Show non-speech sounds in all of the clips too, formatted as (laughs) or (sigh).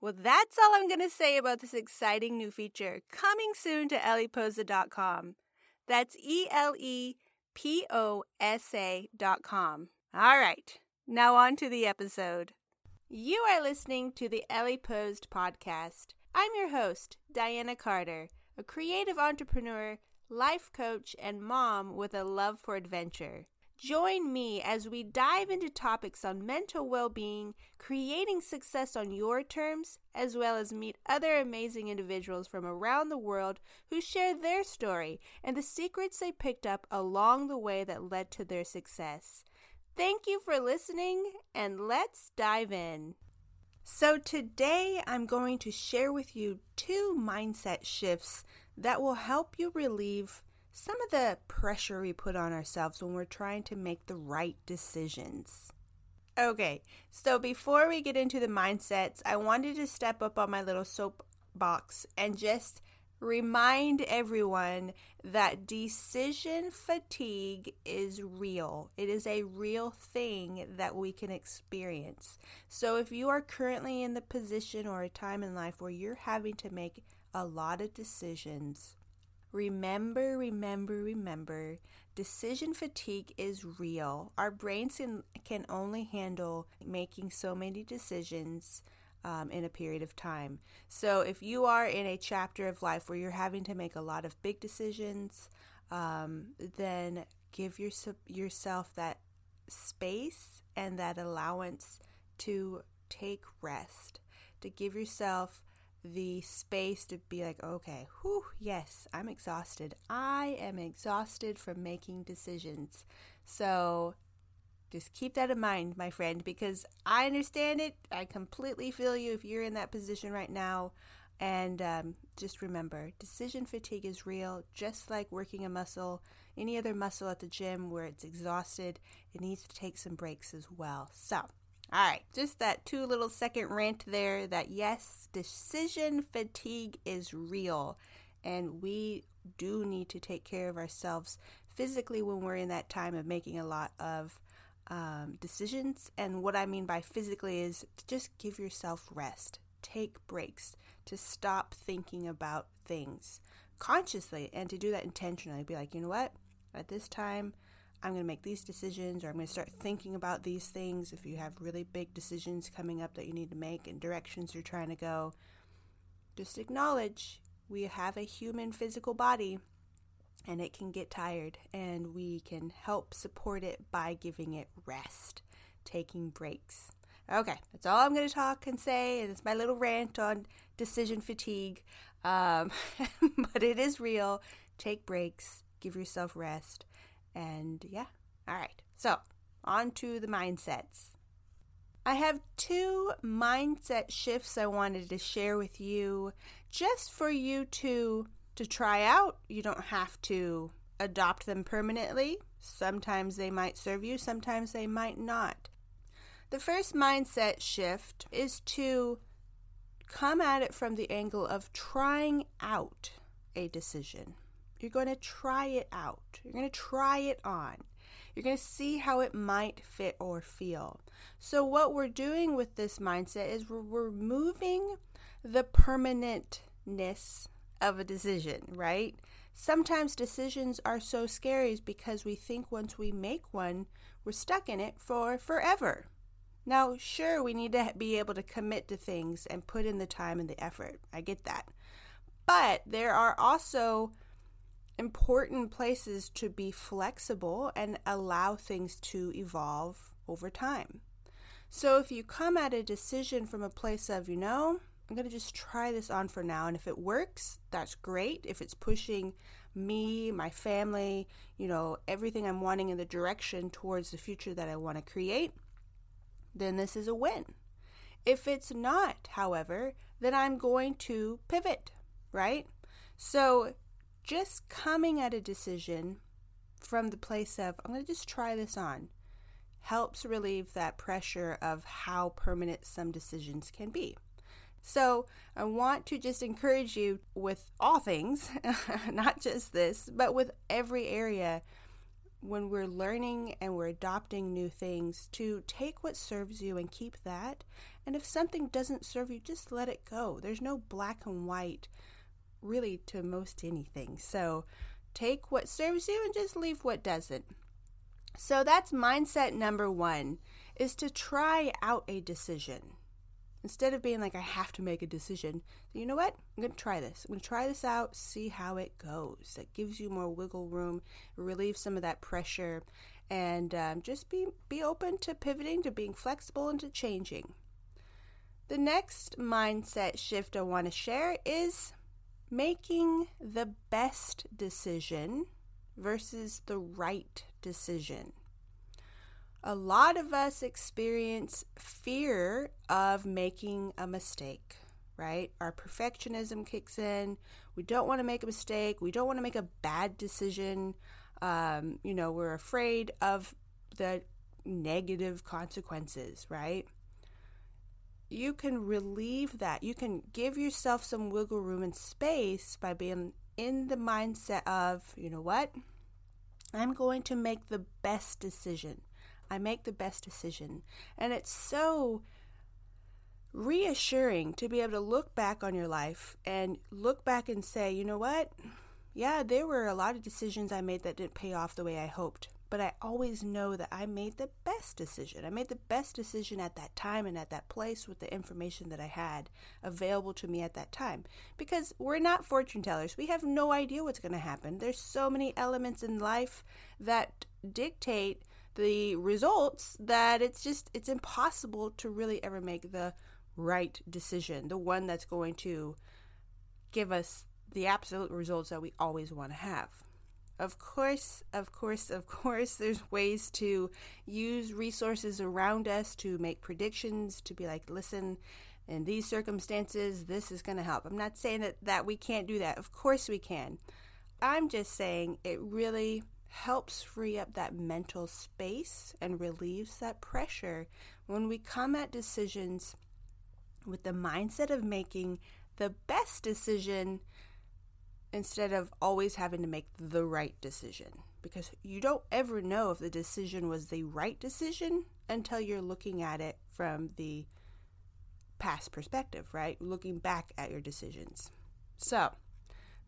Well, that's all I'm going to say about this exciting new feature coming soon to eleposa.com. That's E L E P O S A.com. All right, now on to the episode. You are listening to the Eleposa podcast. I'm your host, Diana Carter, a creative entrepreneur, life coach, and mom with a love for adventure. Join me as we dive into topics on mental well being, creating success on your terms, as well as meet other amazing individuals from around the world who share their story and the secrets they picked up along the way that led to their success. Thank you for listening, and let's dive in. So, today I'm going to share with you two mindset shifts that will help you relieve some of the pressure we put on ourselves when we're trying to make the right decisions. Okay, so before we get into the mindsets, I wanted to step up on my little soapbox and just remind everyone that decision fatigue is real. It is a real thing that we can experience. So, if you are currently in the position or a time in life where you're having to make a lot of decisions, remember, remember, remember decision fatigue is real. Our brains can, only handle making so many decisions um, in a period of time. So, if you are in a chapter of life where you're having to make a lot of big decisions, um, then give your, yourself that space and that allowance to take rest, to give yourself the space to be like, okay, whew, yes, I'm exhausted. I am exhausted from making decisions. So just keep that in mind, my friend, because I understand it. I completely feel you if you're in that position right now. And um, just remember, decision fatigue is real, just like working a muscle, any other muscle at the gym where it's exhausted, it needs to take some breaks as well. So, all right, just that two little second rant there that yes, decision fatigue is real, and we do need to take care of ourselves physically when we're in that time of making a lot of um, decisions. And what I mean by physically is just give yourself rest, take breaks, to stop thinking about things consciously, and to do that intentionally. Be like, you know what? At this time, I'm going to make these decisions, or I'm going to start thinking about these things. If you have really big decisions coming up that you need to make and directions you're trying to go, just acknowledge we have a human physical body and it can get tired, and we can help support it by giving it rest, taking breaks. Okay, that's all I'm going to talk and say, and it's my little rant on decision fatigue. Um, (laughs) but it is real. Take breaks, give yourself rest, and yeah. All right, so on to the mindsets. I have two mindset shifts I wanted to share with you just for you to to try out. You don't have to adopt them permanently. Sometimes they might serve you, sometimes they might not. The first mindset shift is to come at it from the angle of trying out a decision. You're going to try it out, you're going to try it on. You're going to see how it might fit or feel. So, what we're doing with this mindset is we're removing the permanentness of a decision, right? Sometimes decisions are so scary because we think once we make one, we're stuck in it for forever. Now, sure, we need to be able to commit to things and put in the time and the effort. I get that. But there are also important places to be flexible and allow things to evolve over time. So if you come at a decision from a place of, you know, I'm going to just try this on for now. And if it works, that's great. If it's pushing me, my family, you know, everything I'm wanting in the direction towards the future that I want to create, then this is a win. If it's not, however, then I'm going to pivot, right? So just coming at a decision from the place of, I'm going to just try this on, helps relieve that pressure of how permanent some decisions can be. So, I want to just encourage you with all things, (laughs) not just this, but with every area when we're learning and we're adopting new things to take what serves you and keep that. And if something doesn't serve you, just let it go. There's no black and white really to most anything. So, take what serves you and just leave what doesn't. So that's mindset number 1 is to try out a decision. Instead of being like, I have to make a decision, you know what? I'm going to try this. I'm going to try this out, see how it goes. That gives you more wiggle room, relieve some of that pressure, and um, just be, be open to pivoting, to being flexible, and to changing. The next mindset shift I want to share is making the best decision versus the right decision a lot of us experience fear of making a mistake, right? Our perfectionism kicks in. We don't want to make a mistake. We don't want to make a bad decision. Um, you know, we're afraid of the negative consequences, right? You can relieve that. You can give yourself some wiggle room and space by being in the mindset of, you know what? I'm going to make the best decision. I make the best decision. And it's so reassuring to be able to look back on your life and look back and say, you know what? Yeah, there were a lot of decisions I made that didn't pay off the way I hoped. But I always know that I made the best decision. I made the best decision at that time and at that place with the information that I had available to me at that time. Because we're not fortune tellers. We have no idea what's going to happen. There's so many elements in life that dictate the results that it's just it's impossible to really ever make the right decision, the one that's going to give us the absolute results that we always want to have. Of course, of course, of course, there's ways to use resources around us to make predictions, to be like, listen, in these circumstances, this is going to help. I'm not saying that, that we can't do that. Of course, we can. I'm just saying it really helps free up that mental space and relieves that pressure when we come at decisions with the mindset of making the best decision instead of always having to make the right decision. Because you don't ever know if the decision was the right decision until you're looking at it from the past perspective, right? Looking back at your decisions. So,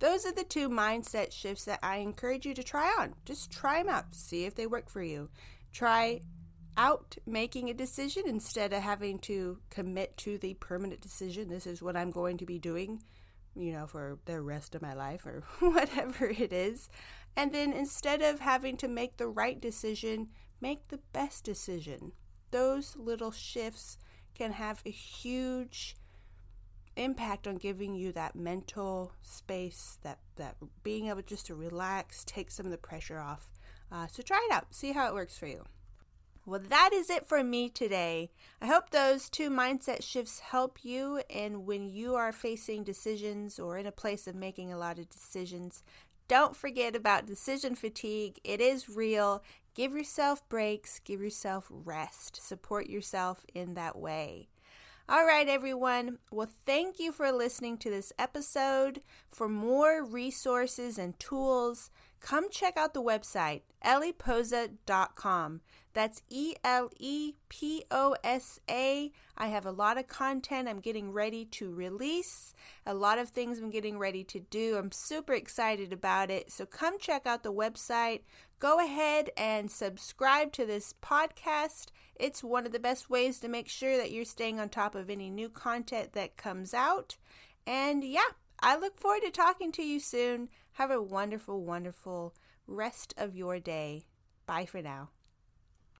those are the two mindset shifts that I encourage you to try on. Just try them out, see if they work for you. Try out making a decision instead of having to commit to the permanent decision. This is what I'm going to be doing, you know, for the rest of my life or (laughs) whatever it is. And then instead of having to make the right decision, make the best decision. Those little shifts can have a huge impact on giving you that mental space, that that being able just to relax, take some of the pressure off. Uh, so try it out, see how it works for you. Well, that is it for me today. I hope those two mindset shifts help you. And when you are facing decisions or in a place of making a lot of decisions, don't forget about decision fatigue. It is real. Give yourself breaks, give yourself rest, support yourself in that way. All right, everyone. Well, thank you for listening to this episode. For more resources and tools, come check out the website, eleposa.com. That's E L E P O S A. I have a lot of content I'm getting ready to release, a lot of things I'm getting ready to do. I'm super excited about it. So come check out the website. Go ahead and subscribe to this podcast it's one of the best ways to make sure that you're staying on top of any new content that comes out. And yeah, I look forward to talking to you soon. Have a wonderful, wonderful rest of your day. Bye for now.